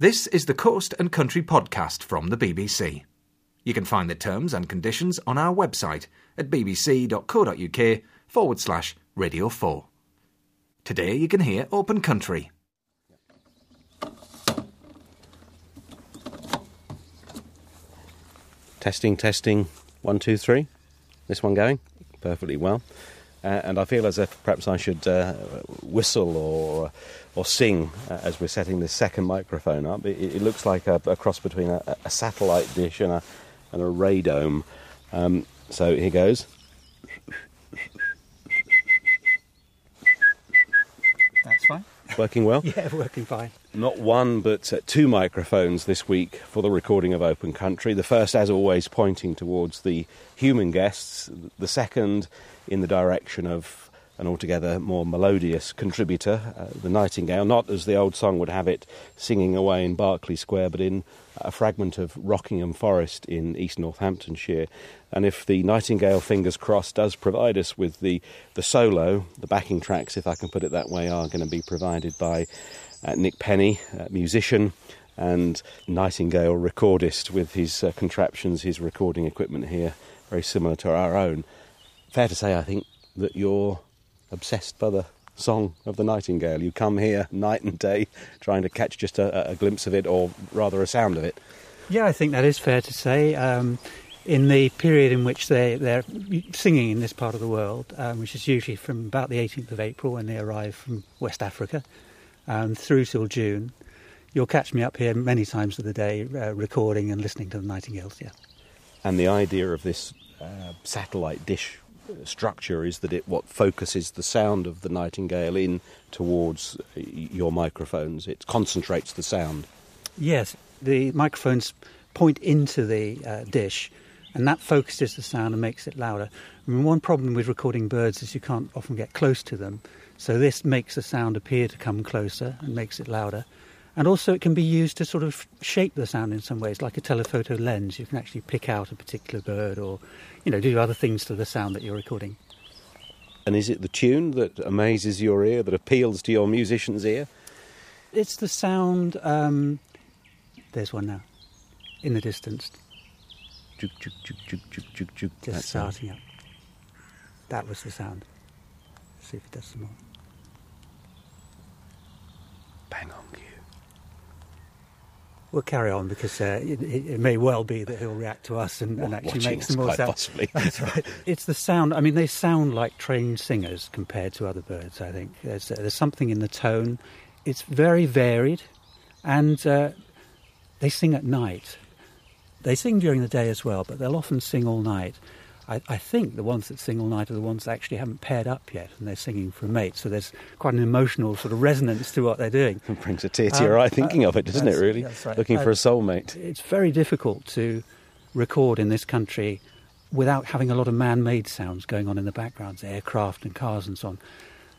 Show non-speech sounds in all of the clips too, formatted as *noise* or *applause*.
This is the Coast and Country podcast from the BBC. You can find the terms and conditions on our website at bbc.co.uk forward slash radio 4. Today you can hear Open Country. Testing, testing, one, two, three. This one going perfectly well. And I feel as if perhaps I should uh, whistle or or sing uh, as we're setting this second microphone up. It, it looks like a, a, cross between a, a, satellite dish and a and a radome. Um, so here goes. That's fine. Working well? *laughs* yeah, working fine. Not one, but uh, two microphones this week for the recording of Open Country. The first, as always, pointing towards the human guests. The second, in the direction of an altogether more melodious contributor, uh, the Nightingale, not as the old song would have it, singing away in Berkeley Square, but in a fragment of Rockingham Forest in East Northamptonshire. And if the Nightingale, fingers crossed, does provide us with the, the solo, the backing tracks, if I can put it that way, are going to be provided by uh, Nick Penny, uh, musician and Nightingale recordist with his uh, contraptions, his recording equipment here, very similar to our own. Fair to say, I think, that you're obsessed by the song of the nightingale. You come here night and day trying to catch just a, a glimpse of it, or rather a sound of it. Yeah, I think that is fair to say. Um, in the period in which they, they're singing in this part of the world, um, which is usually from about the 18th of April when they arrive from West Africa, um, through till June, you'll catch me up here many times of the day uh, recording and listening to the nightingales, yeah. And the idea of this uh, satellite dish structure is that it what focuses the sound of the nightingale in towards your microphones. It concentrates the sound. Yes, the microphones point into the uh, dish, and that focuses the sound and makes it louder. I mean, one problem with recording birds is you can't often get close to them, so this makes the sound appear to come closer and makes it louder. And also, it can be used to sort of shape the sound in some ways, like a telephoto lens. You can actually pick out a particular bird or, you know, do other things to the sound that you're recording. And is it the tune that amazes your ear, that appeals to your musician's ear? It's the sound. Um, there's one now, in the distance. Juk, juk, juk, juk, juk, juk. Just That's starting up. That was the sound. Let's see if it does some more. Bang on. We'll carry on because uh, it, it, may well be that he'll react to us and, and actually make some more sound. Possibly. *laughs* That's right. It's the sound. I mean, they sound like trained singers compared to other birds. I think there's uh, there's something in the tone. It's very varied, and uh, they sing at night. They sing during the day as well, but they'll often sing all night. I, I, think the ones that sing all night are the ones that actually haven't paired up yet and they're singing for a mate. So there's quite an emotional sort of resonance to what they're doing. It *laughs* brings a tear to um, your eye thinking uh, of it, doesn't it, really? Right. Looking uh, for a soulmate. It's very difficult to record in this country without having a lot of man made sounds going on in the background, aircraft and cars and so on.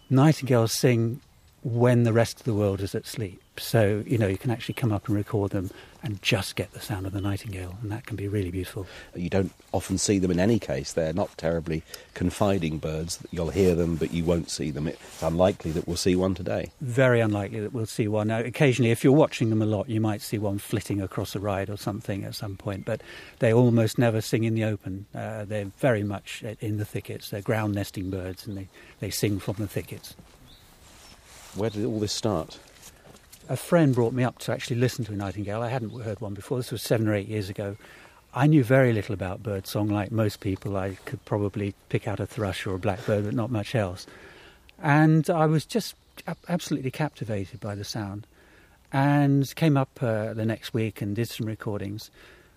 Nightingales sing when the rest of the world is at sleep. So, you know, you can actually come up and record them and just get the sound of the nightingale, and that can be really beautiful. You don't often see them in any case. They're not terribly confiding birds. You'll hear them, but you won't see them. It's unlikely that we'll see one today. Very unlikely that we'll see one. Now, occasionally, if you're watching them a lot, you might see one flitting across a ride or something at some point, but they almost never sing in the open. Uh, they're very much in the thickets. They're ground nesting birds, and they, they sing from the thickets. Where did all this start? A friend brought me up to actually listen to a nightingale. I hadn't heard one before. This was seven or eight years ago. I knew very little about birdsong, like most people. I could probably pick out a thrush or a blackbird, but not much else. And I was just absolutely captivated by the sound. And came up uh, the next week and did some recordings.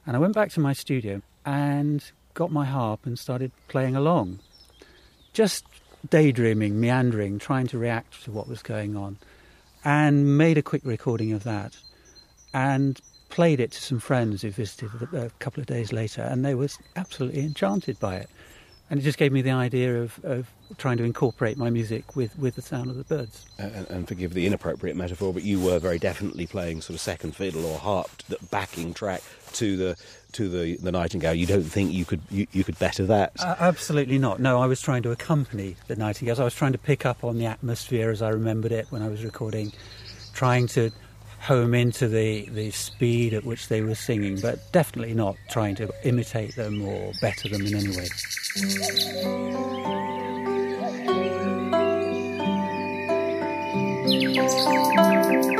And I went back to my studio and got my harp and started playing along. Just daydreaming, meandering, trying to react to what was going on and made a quick recording of that and played it to some friends who visited a couple of days later, and they were absolutely enchanted by it. And it just gave me the idea of, of trying to incorporate my music with, with the sound of the birds. And, and, forgive the inappropriate metaphor, but you were very definitely playing sort of second fiddle or harp, backing track to the to the, the nightingale. You don't think you could you, you could better that? Uh, absolutely not. No, I was trying to accompany the nightingales. I was trying to pick up on the atmosphere as I remembered it when I was recording, trying to home into the, the speed at which they were singing, but definitely not trying to imitate them or better them in any way. veritable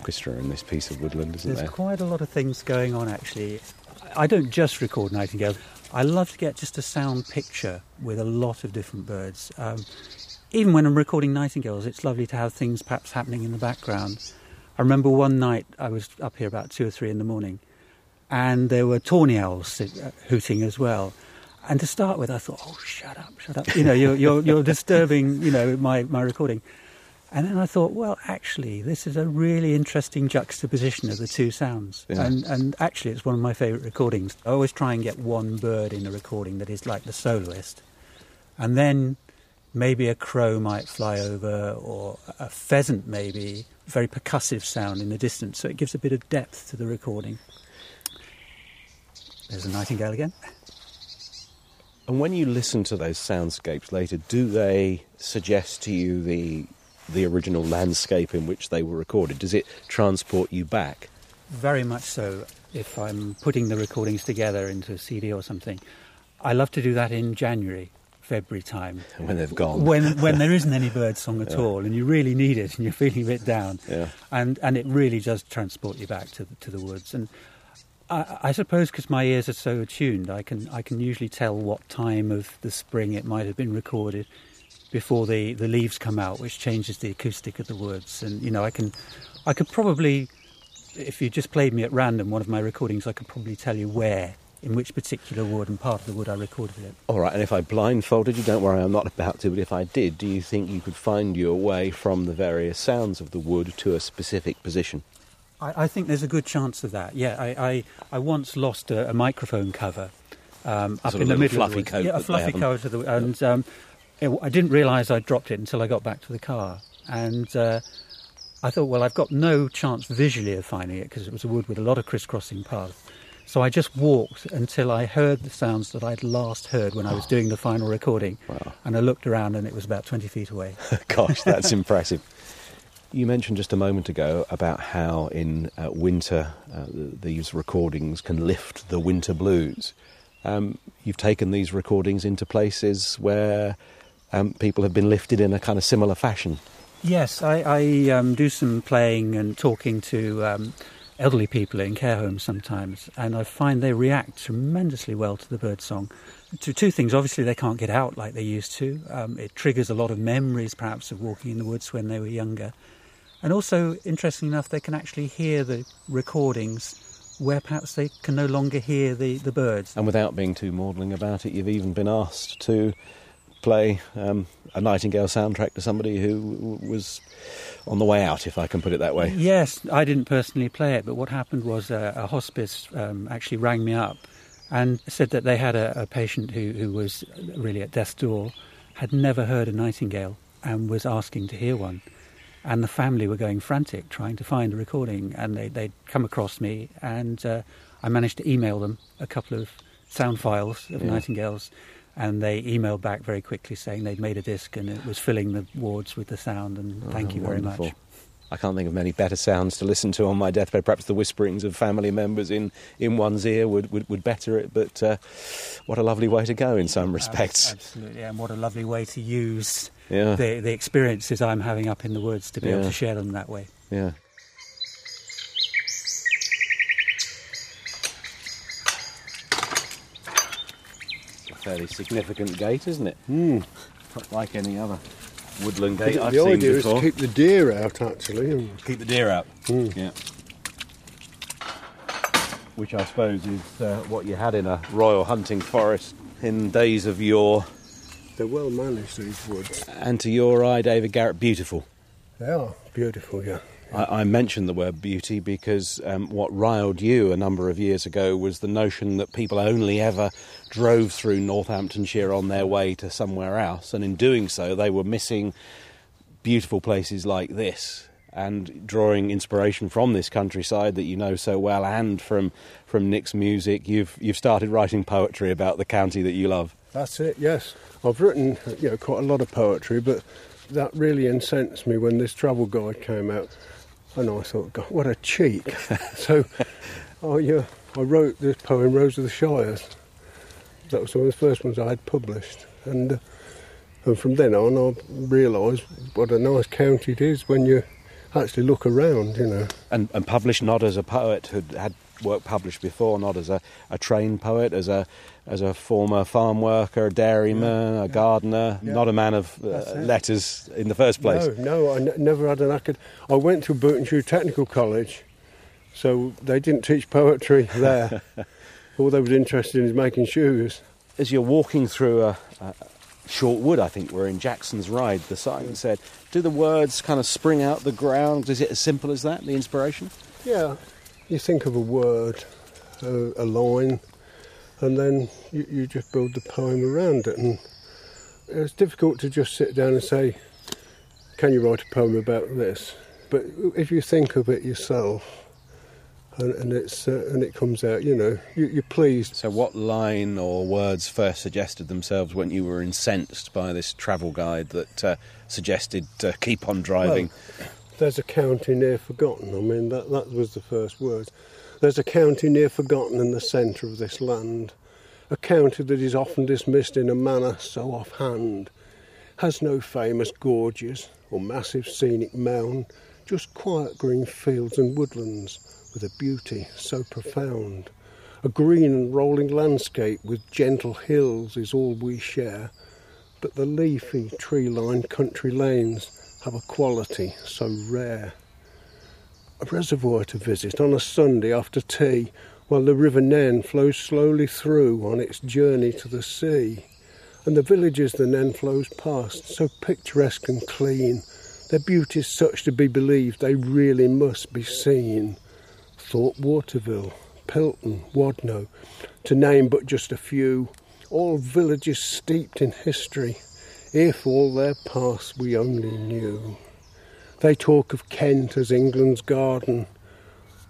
orchestra in this piece of woodland, isn't There's there? quite a lot of things going on actually. I don't just record nightingales. I love to get just a sound picture with a lot of different birds. Um, even when I'm recording nightingales, it's lovely to have things perhaps happening in the background. I remember one night I was up here about two or three in the morning, and there were tawny owls uh, hooting as well. And to start with, I thought, "Oh, shut up, shut up! You know, you're you're, you're *laughs* disturbing, you know, my my recording." And then I thought, well, actually, this is a really interesting juxtaposition of the two sounds. Yeah. And, and actually, it's one of my favourite recordings. I always try and get one bird in a recording that is like the soloist. And then maybe a crow might fly over, or a pheasant, maybe, very percussive sound in the distance. So it gives a bit of depth to the recording. There's a nightingale again. And when you listen to those soundscapes later, do they suggest to you the the original landscape in which they were recorded? Does it transport you back? Very much so. If I'm putting the recordings together into a CD or something, I love to do that in January, February time. *laughs* When they've gone. When, when there isn't any *laughs* bird song at all and you really need it and you're feeling a bit down. Yeah. And, and it really does transport you back to, the- to the woods. And I, I suppose because my ears are so attuned, I can, I can usually tell what time of the spring it might have been recorded before the, the leaves come out, which changes the acoustic of the woods. And, you know, I can, I could probably, if you just played me at random one of my recordings, I could probably tell you where, in which particular wood and part of the wood I recorded it. All right, and if I blindfolded you, don't worry, I'm not about to, but if I did, do you think you could find your way from the various sounds of the wood to a specific position? I, I think there's a good chance of that. Yeah, I, I, I once lost a, a microphone cover um, up in the middle of the coat Yeah, a fluffy have 'em. cover to the and um, I didn't realise I'd dropped it until I got back to the car, and uh, I thought, well, I've got no chance visually of finding it because it was a wood with a lot of crisscrossing paths. So I just walked until I heard the sounds that I'd last heard when I was doing the final recording, Wow. and I looked around and it was about 20 feet away. *laughs* Gosh, that's *laughs* impressive. You mentioned just a moment ago about how in uh, winter uh, these recordings can lift the winter blues. Um, you've taken these recordings into places where um, people have been lifted in a kind of similar fashion. Yes, I, I um, do some playing and talking to um, elderly people in care homes sometimes, and I find they react tremendously well to the bird song. To two things: obviously, they can't get out like they used to. Um, it triggers a lot of memories, perhaps, of walking in the woods when they were younger, and also, interestingly enough, they can actually hear the recordings where perhaps they can no longer hear the, the birds. And without being too maudling about it, you've even been asked to play um, a Nightingale soundtrack to somebody who w- was on the way out, if I can put it that way. Yes, I didn't personally play it, but what happened was uh, a hospice um, actually rang me up and said that they had a, a patient who, who was really at death's door, had never heard a nightingale, and was asking to hear one. And the family were going frantic trying to find a recording, and they, they'd come across me, and uh, I managed to email them a couple of sound files of Yeah. nightingales. And they emailed back very quickly saying they'd made a disc and it was filling the wards with the sound. And thank Oh, you very much. I can't think of many better sounds to listen to on my deathbed. Perhaps the whisperings of family members in, in one's ear would, would, would better it, but uh, what a lovely way to go in some respects. Absolutely, and what a lovely way to use Yeah. the, the experiences I'm having up in the woods to be able to share them that way. Yeah. Fairly significant gate, isn't it? Hmm. Not like any other woodland gate I've the seen idea before. is to keep the deer out, actually. And Keep the deer out. Mm. Yeah. Which I suppose is uh, what you had in a royal hunting forest in days of yore. they're well managed, these woods. And to your eye, David Garrett, beautiful. They are beautiful, yeah. I, I mentioned the word beauty because um, what riled you a number of years ago was the notion that people only ever drove through Northamptonshire on their way to somewhere else, and in doing so, they were missing beautiful places like this and drawing inspiration from this countryside that you know so well and from from Nick's music you've you've started writing poetry about the county that you love That's it, yes. I've written you know, quite a lot of poetry, but that really incensed me when this travel guide came out. And I thought, God, what a cheek. *laughs* so I, uh, I wrote this poem, Rose of the Shires. That was one of the first ones I had published. And, uh, and from then on, I realised what a nice county it is when you actually look around, you know. and and published not as a poet who had work published before not as a, a trained poet as a as a former farm worker a dairyman a gardener Yeah. not a man of uh, letters in the first place No, no, I n- never had an acad. I went to Burton Technical College, so they didn't teach poetry *laughs* there. All they was interested in is making shoes. as you're walking through a, a short wood, I think we're in Jackson's Ride, the sign said, do the words kind of spring out the ground? Is it as simple as that, the inspiration? Yeah, you think of a word, a, a line, and then you, you just build the poem around it. And it's difficult to just sit down and say, "Can you write a poem about this?" But if you think of it yourself, and, and it's uh, and it comes out, you know, you, you're pleased. So, what line or words first suggested themselves when you were incensed by this travel guide that uh, suggested uh, keep on driving? There's a county near forgotten. I mean, that, that was the first words. There's a county near forgotten in the centre of this land. A county that is often dismissed in a manner so offhand. Has no famous gorges or massive scenic mound, just quiet green fields and woodlands with a beauty so profound. A green and rolling landscape with gentle hills is all we share, but the leafy, tree lined country lanes have a quality so rare. A reservoir to visit on a Sunday after tea while the River Nen flows slowly through on its journey to the sea. And the villages the Nen flows past, so picturesque and clean, their beauty's such to be believed they really must be seen. Thorpe Waterville, Pilton, Wadenhoe, to name but just a few, all villages steeped in history, if all their past we only knew. They talk of Kent as England's garden,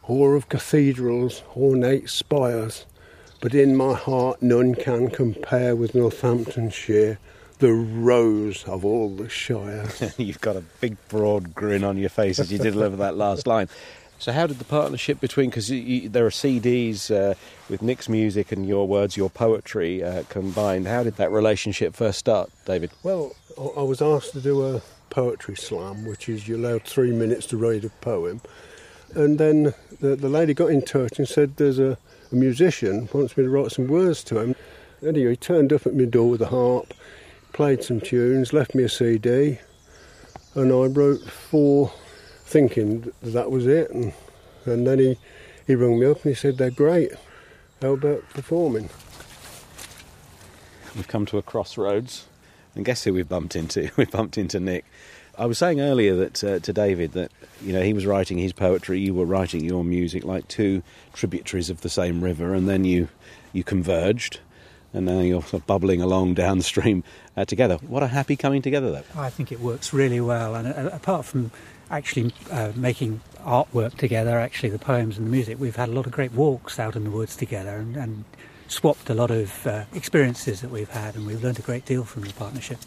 or of cathedrals, ornate spires, but in my heart none can compare with Northamptonshire, the rose of all the shires. *laughs* You've got a big, broad grin on your face as you deliver that last line. So, how did the partnership between, because there are CDs uh, with Nick's music and your words, your poetry uh, combined, how did that relationship first start, David? Well, I was asked to do a poetry slam, which is you're allowed three minutes to read a poem. And then the, the lady got in touch and said, There's a, a musician wants me to write some words to him. Anyway, he turned up at my door with a harp, played some tunes, left me a CD, and I wrote four thinking that, that was it. And, and then he, he rang me up and he said, They're great. How about performing? We've come to a crossroads, and guess who we've bumped into? *laughs* We've bumped into Nick. I was saying earlier that uh, to David that you know he was writing his poetry, you were writing your music like two tributaries of the same river, and then you you converged, and now you're sort of bubbling along *laughs* downstream uh, together. What a happy coming together, though. I think it works really well, and uh, apart from actually uh, making artwork together, actually the poems and the music, we've had a lot of great walks out in the woods together and, and swapped a lot of uh, experiences that we've had, and we've learned a great deal from the partnership.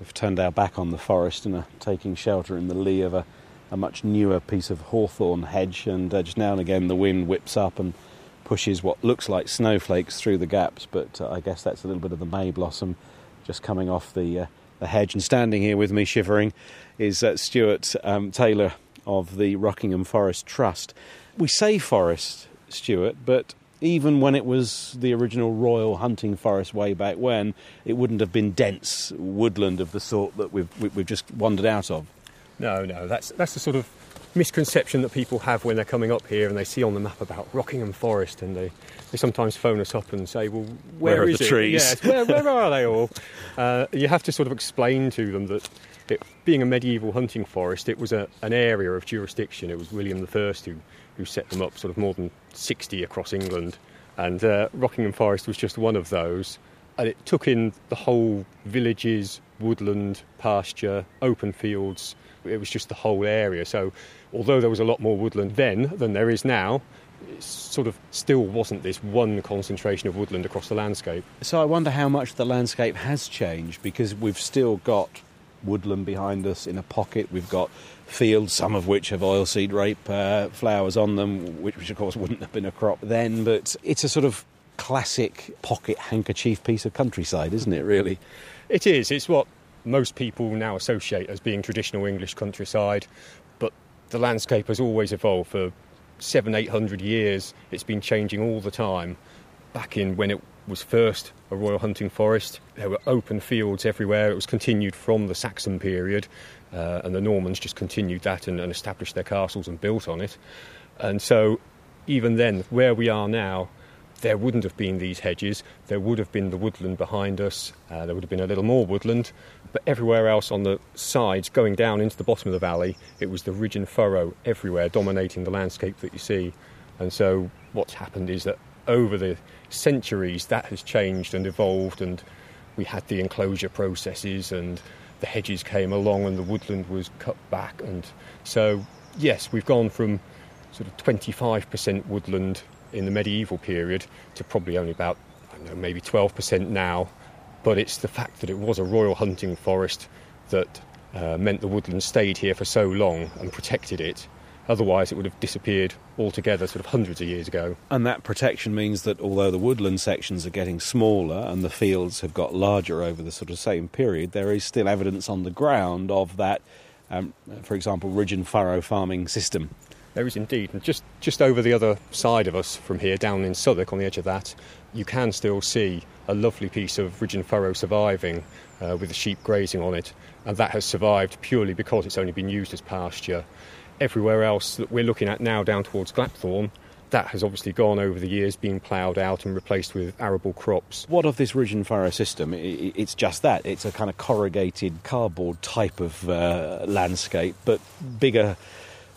We've turned our back on the forest and are taking shelter in the lee of a, a much newer piece of hawthorn hedge, and uh, just now and again the wind whips up and pushes what looks like snowflakes through the gaps, but uh, I guess that's a little bit of the May blossom just coming off the, the hedge. And standing here with me, shivering, is uh, Stuart um, Taylor of the Rockingham Forest Trust. We say forest, Stuart, but even when it was the original royal hunting forest way back when, it wouldn't have been dense woodland of the sort that we've we've just wandered out of. No, no, that's that's the sort of misconception that people have when they're coming up here and they see on the map about Rockingham Forest and they, they sometimes phone us up and say, well, Where are is the it? trees? Yes, where, where are they all? *laughs* Uh, you have to sort of explain to them that it, being a medieval hunting forest, it was a, an area of jurisdiction. It was William I who, who set them up, sort of more than 60 across England. And uh, Rockingham Forest was just one of those. And it took in the whole villages, woodland, pasture, open fields. It was just the whole area. So, although there was a lot more woodland then than there is now, it sort of still wasn't this one concentration of woodland across the landscape. So I wonder how much the landscape has changed because we've still got woodland behind us in a pocket. We've got fields, some of which have oilseed rape uh, flowers on them, which, which of course wouldn't have been a crop then. But it's a sort of classic pocket handkerchief piece of countryside, isn't it? Really. It is. It's what most people now associate as being traditional English countryside, but the landscape has always evolved for seven, eight hundred years. It's been changing all the time. Back in when it was first a royal hunting forest, there were open fields everywhere. It was continued from the Saxon period, uh, and the Normans just continued that and, and established their castles and built on it. And so, even then, where we are now, there wouldn't have been these hedges. There would have been the woodland behind us. Uh, there would have been a little more woodland. But everywhere else on the sides, going down into the bottom of the valley, it was the ridge and furrow everywhere dominating the landscape that you see. And so what's happened is that over the centuries, that has changed and evolved. And we had the enclosure processes and the hedges came along and the woodland was cut back. And so, yes, we've gone from sort of 25% woodland in the medieval period to probably only about, I don't know, maybe 12% now. But it's the fact that it was a royal hunting forest that uh, meant the woodland stayed here for so long and protected it. Otherwise, it would have disappeared altogether, sort of hundreds of years ago. And that protection means that although the woodland sections are getting smaller and the fields have got larger over the sort of same period, there is still evidence on the ground of that, um, for example, ridge and furrow farming system. There is indeed. And just, just over the other side of us from here, down in Southwick, on the edge of that, you can still see a lovely piece of ridge and furrow surviving uh, with the sheep grazing on it. And that has survived purely because it's only been used as pasture. Everywhere else that we're looking at now down towards Glapthorn, that has obviously gone over the years, been ploughed out and replaced with arable crops. What of this ridge and furrow system? It's just that. It's a kind of corrugated cardboard type of uh, landscape, but bigger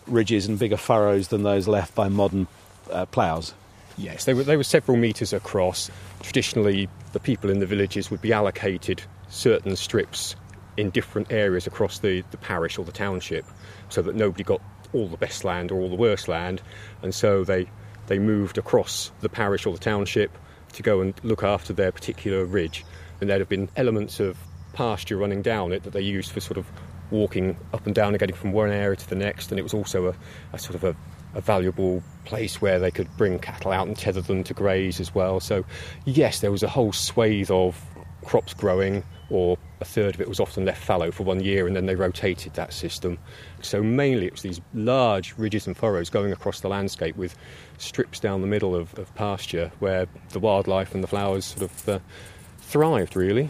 ridges and bigger furrows than those left by modern uh, ploughs. Yes, they were, they were several metres across. Traditionally, the people in the villages would be allocated certain strips in different areas across the, the parish or the township so that nobody got all the best land or all the worst land. And so they, they moved across the parish or the township to go and look after their particular ridge. And there'd have been elements of pasture running down it that they used for sort of walking up and down and getting from one area to the next. And it was also a, a sort of a, a valuable place where they could bring cattle out and tether them to graze as well. So, yes, there was a whole swathe of crops growing, or a third of it was often left fallow for one year and then they rotated that system. So mainly it was these large ridges and furrows going across the landscape with strips down the middle of, of pasture where the wildlife and the flowers sort of uh, thrived really.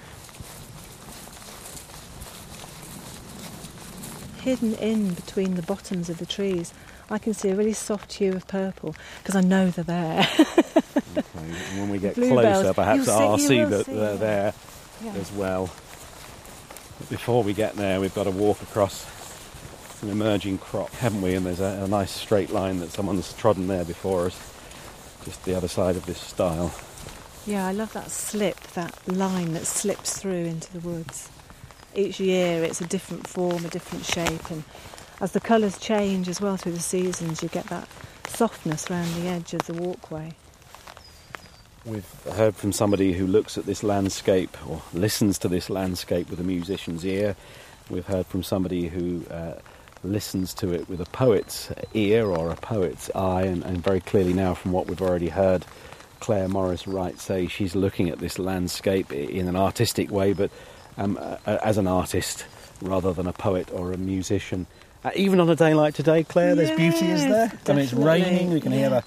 Hidden in between the bottoms of the trees, I can see a really soft hue of purple because I know they're there. okay. And when we get Bluebells. closer, perhaps see- I'll see that see, they're there Yeah. as well. But before we get there, we've got to walk across an emerging crop, haven't we? And there's a, a nice straight line that someone's trodden there before us, just the other side of this stile. Yeah, I love that slip, that line that slips through into the woods. Each year it's a different form, a different shape, and as the colours change as well through the seasons, you get that softness around the edge of the walkway. We've heard from somebody who looks at this landscape or listens to this landscape with a musician's ear. We've heard from somebody who uh, listens to it with a poet's ear or a poet's eye, and, and very clearly now, from what we've already heard, Claire Morris Wright say she's looking at this landscape in an artistic way, but um, as an artist rather than a poet or a musician. Uh, even on a day like today, Claire, there's beauty, is there? Yes, I mean, it's raining. We can hear yeah. the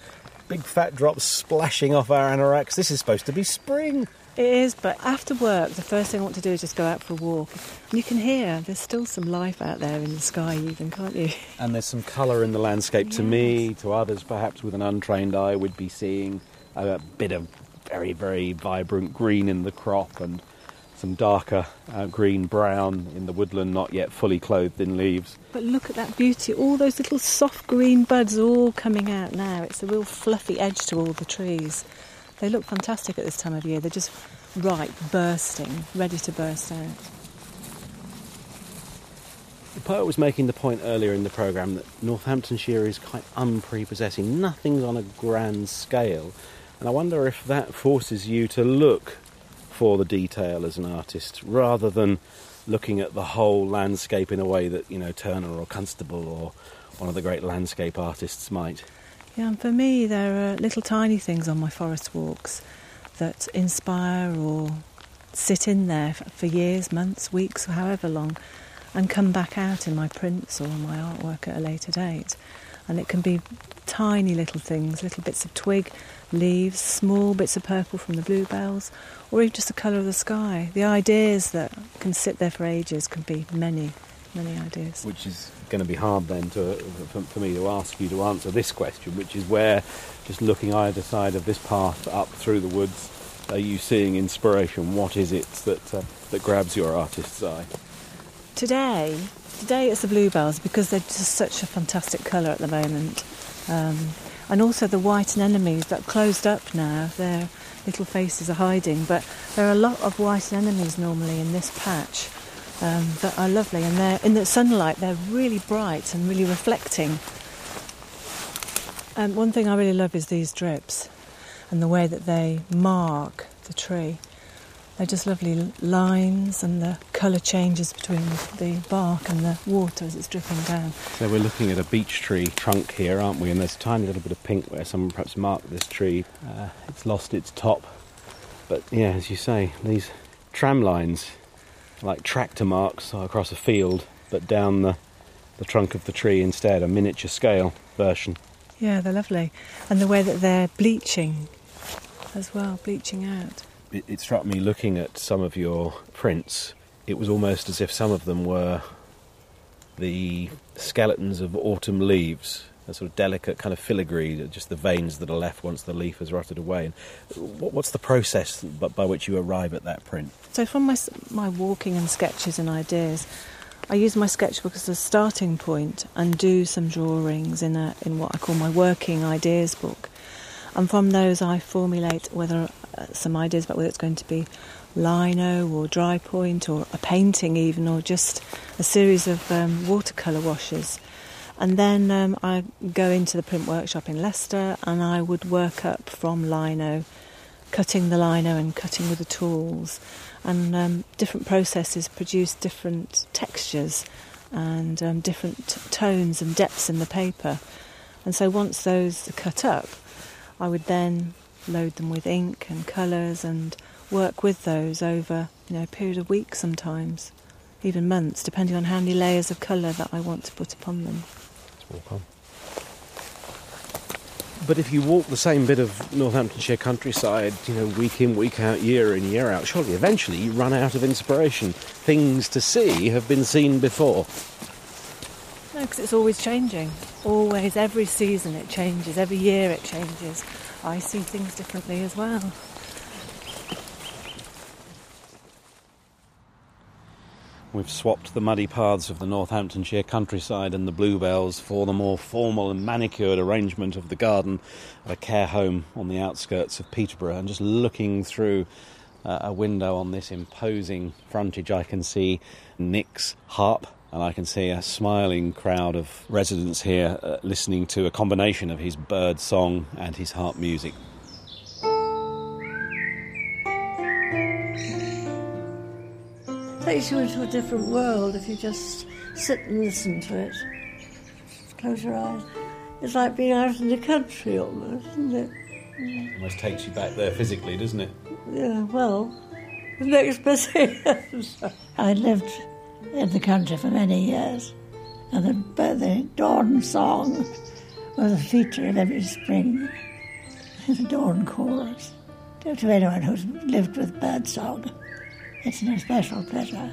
big fat drops splashing off our anoraks. This is supposed to be spring. It is, but after work, the first thing I want to do is just go out for a walk. And you can hear there's still some life out there in the sky, even, can't you? *laughs* And there's some colour in the landscape to me, to others perhaps with an untrained eye would be seeing a bit of very, very vibrant green in the crop and some darker uh, green brown in the woodland, not yet fully clothed in leaves. But look at that beauty. All those little soft green buds all coming out now. It's a real fluffy edge to all the trees. They look fantastic at this time of year. They're just ripe, bursting, ready to burst out. The poet was making the point earlier in the programme that Northamptonshire is quite unprepossessing. Nothing's on a grand scale. And I wonder if that forces you to look for the detail as an artist rather than looking at the whole landscape in a way that, you know, Turner or Constable or one of the great landscape artists might. Yeah, and for me, there are little tiny things on my forest walks that inspire or sit in there for years, months, weeks, or however long, and come back out in my prints or my artwork at a later date. And it can be tiny little things, little bits of twig, leaves, small bits of purple from the bluebells, or even just the colour of the sky. The ideas that can sit there for ages can be many, many ideas. Which is going to be hard then to, for, for, me to ask you to answer this question, which is where, just looking either side of this path up through the woods, are you seeing inspiration? What is it that uh, that grabs your artist's eye? Today, today it's the bluebells because they're just such a fantastic colour at the moment, um, and also the white anemones that closed up now. Their little faces are hiding, but there are a lot of white anemones normally in this patch um, that are lovely, and they're in the sunlight. They're really bright and really reflecting. And um, one thing I really love is these drips, and the way that they mark the tree. They're just lovely lines, and the colour changes between the bark and the water as it's dripping down. So we're looking at a beech tree trunk here, aren't we? And there's a tiny little bit of pink where someone perhaps marked this tree. Uh, it's lost its top, but yeah, as you say, these tram lines like tractor marks across a field, but down the, the trunk of the tree instead, a miniature scale version. Yeah, they're lovely. And the way that they're bleaching as well, bleaching out. It, it struck me looking at some of your prints, it was almost as if some of them were the skeletons of autumn leaves a sort of delicate kind of filigree, just the veins that are left once the leaf has rotted away. And what's the process by which you arrive at that print? So from my my walking and sketches and ideas, I use my sketchbook as a starting point and do some drawings in a in what I call my working ideas book. And from those, I formulate whether uh, some ideas about whether it's going to be lino or dry point or a painting even or just a series of um, watercolour washes and then um, I go into the print workshop in Leicester and I would work up from lino, cutting the lino and cutting with the tools. And um, different processes produce different textures and um, different tones and depths in the paper. And so once those are cut up, I would then load them with ink and colours and work with those over you know a period of weeks sometimes, even months, depending on how many layers of colour that I want to put upon them. But if you walk the same bit of Northamptonshire countryside, you know, week in, week out, year in, year out, surely eventually you run out of inspiration. Things to see have been seen before. Because it's always changing. Always, every season it changes, every year it changes. I see things differently as well. We've swapped the muddy paths of the Northamptonshire countryside and the bluebells for the more formal and manicured arrangement of the garden at a care home on the outskirts of Peterborough. And just looking through uh, a window on this imposing frontage, I can see Nick's harp and I can see a smiling crowd of residents here uh, listening to a combination of his bird song and his harp music. takes you into a different world if you just sit and listen to it. Close your eyes. It's like being out in the country almost, isn't it? Mm. Almost takes you back there physically, doesn't it? Yeah, well, it makes sense. I lived in the country for many years, and the, the dawn song was a feature of every spring, *laughs* the dawn chorus. to, to anyone who's lived with birdsong. It's an especial pleasure.